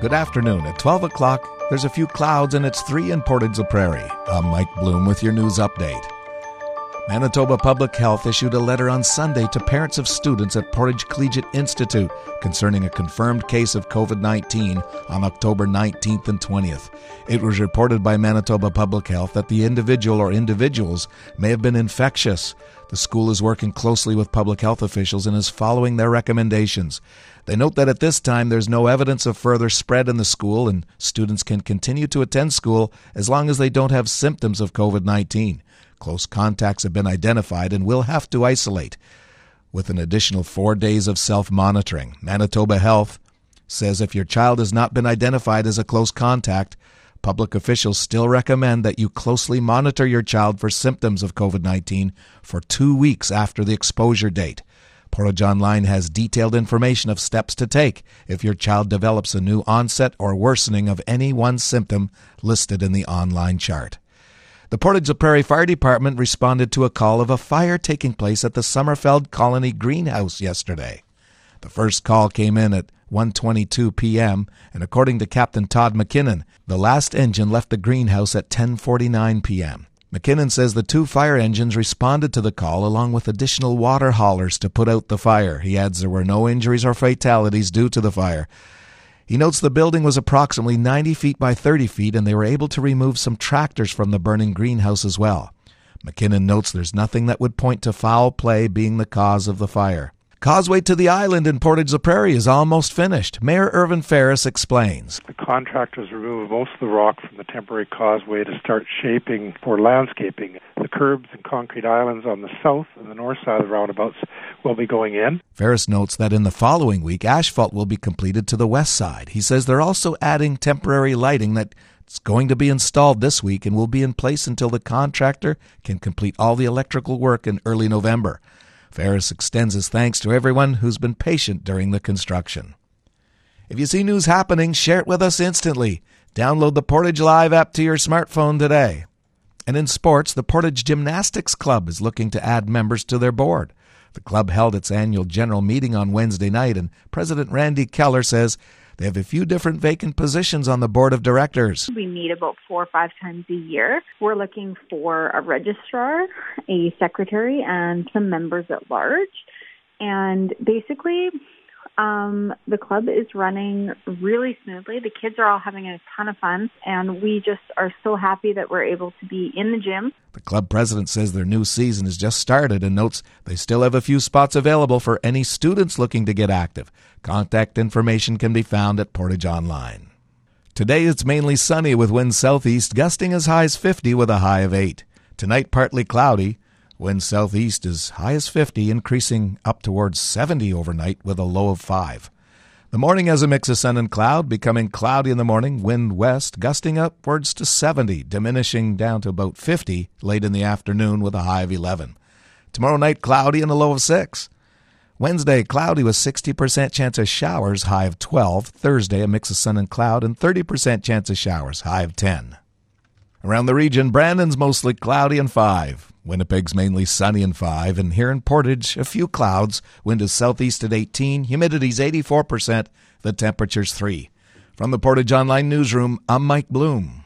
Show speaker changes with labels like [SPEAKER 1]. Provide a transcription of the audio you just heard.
[SPEAKER 1] Good afternoon. At 12 o'clock, there's a few clouds and it's 3 in Portage la Prairie. I'm Mike Bloom with your news update. Manitoba Public Health issued a letter on Sunday to parents of students at Portage Collegiate Institute concerning a confirmed case of COVID 19 on October 19th and 20th. It was reported by Manitoba Public Health that the individual or individuals may have been infectious. The school is working closely with public health officials and is following their recommendations. They note that at this time there's no evidence of further spread in the school and students can continue to attend school as long as they don't have symptoms of COVID 19. Close contacts have been identified and will have to isolate. With an additional four days of self monitoring, Manitoba Health says if your child has not been identified as a close contact, public officials still recommend that you closely monitor your child for symptoms of COVID 19 for two weeks after the exposure date. Portage Online has detailed information of steps to take if your child develops a new onset or worsening of any one symptom listed in the online chart. The Portage Prairie Fire Department responded to a call of a fire taking place at the Summerfeld Colony Greenhouse yesterday. The first call came in at 1:22 p.m. and according to Captain Todd McKinnon, the last engine left the greenhouse at 10:49 p.m. McKinnon says the two fire engines responded to the call along with additional water haulers to put out the fire. He adds there were no injuries or fatalities due to the fire. He notes the building was approximately 90 feet by 30 feet and they were able to remove some tractors from the burning greenhouse as well. McKinnon notes there's nothing that would point to foul play being the cause of the fire. Causeway to the Island in Portage la Prairie is almost finished. Mayor Irvin Ferris explains.
[SPEAKER 2] The contractors removed most of the rock from the temporary causeway to start shaping for landscaping. The curbs and concrete islands on the south and the north side of the roundabouts will be going in.
[SPEAKER 1] Ferris notes that in the following week, asphalt will be completed to the west side. He says they're also adding temporary lighting that it's going to be installed this week and will be in place until the contractor can complete all the electrical work in early November. Ferris extends his thanks to everyone who's been patient during the construction. If you see news happening, share it with us instantly. Download the Portage Live app to your smartphone today. And in sports, the Portage Gymnastics Club is looking to add members to their board. The club held its annual general meeting on Wednesday night, and President Randy Keller says they have a few different vacant positions on the board of directors.
[SPEAKER 3] We meet about four or five times a year. We're looking for a registrar, a secretary, and some members at large. And basically, um, the club is running really smoothly. The kids are all having a ton of fun, and we just are so happy that we're able to be in the gym.
[SPEAKER 1] The club president says their new season has just started and notes they still have a few spots available for any students looking to get active. Contact information can be found at Portage Online. Today it's mainly sunny with winds southeast gusting as high as 50 with a high of 8. Tonight partly cloudy. Wind southeast as high as 50, increasing up towards 70 overnight with a low of 5. The morning has a mix of sun and cloud, becoming cloudy in the morning, wind west, gusting upwards to 70, diminishing down to about 50 late in the afternoon with a high of 11. Tomorrow night, cloudy and a low of 6. Wednesday, cloudy with 60% chance of showers, high of 12. Thursday, a mix of sun and cloud, and 30% chance of showers, high of 10. Around the region, Brandon's mostly cloudy and 5. Winnipeg's mainly sunny and 5, and here in Portage, a few clouds. Wind is southeast at 18, humidity's 84%, the temperature's 3. From the Portage Online Newsroom, I'm Mike Bloom.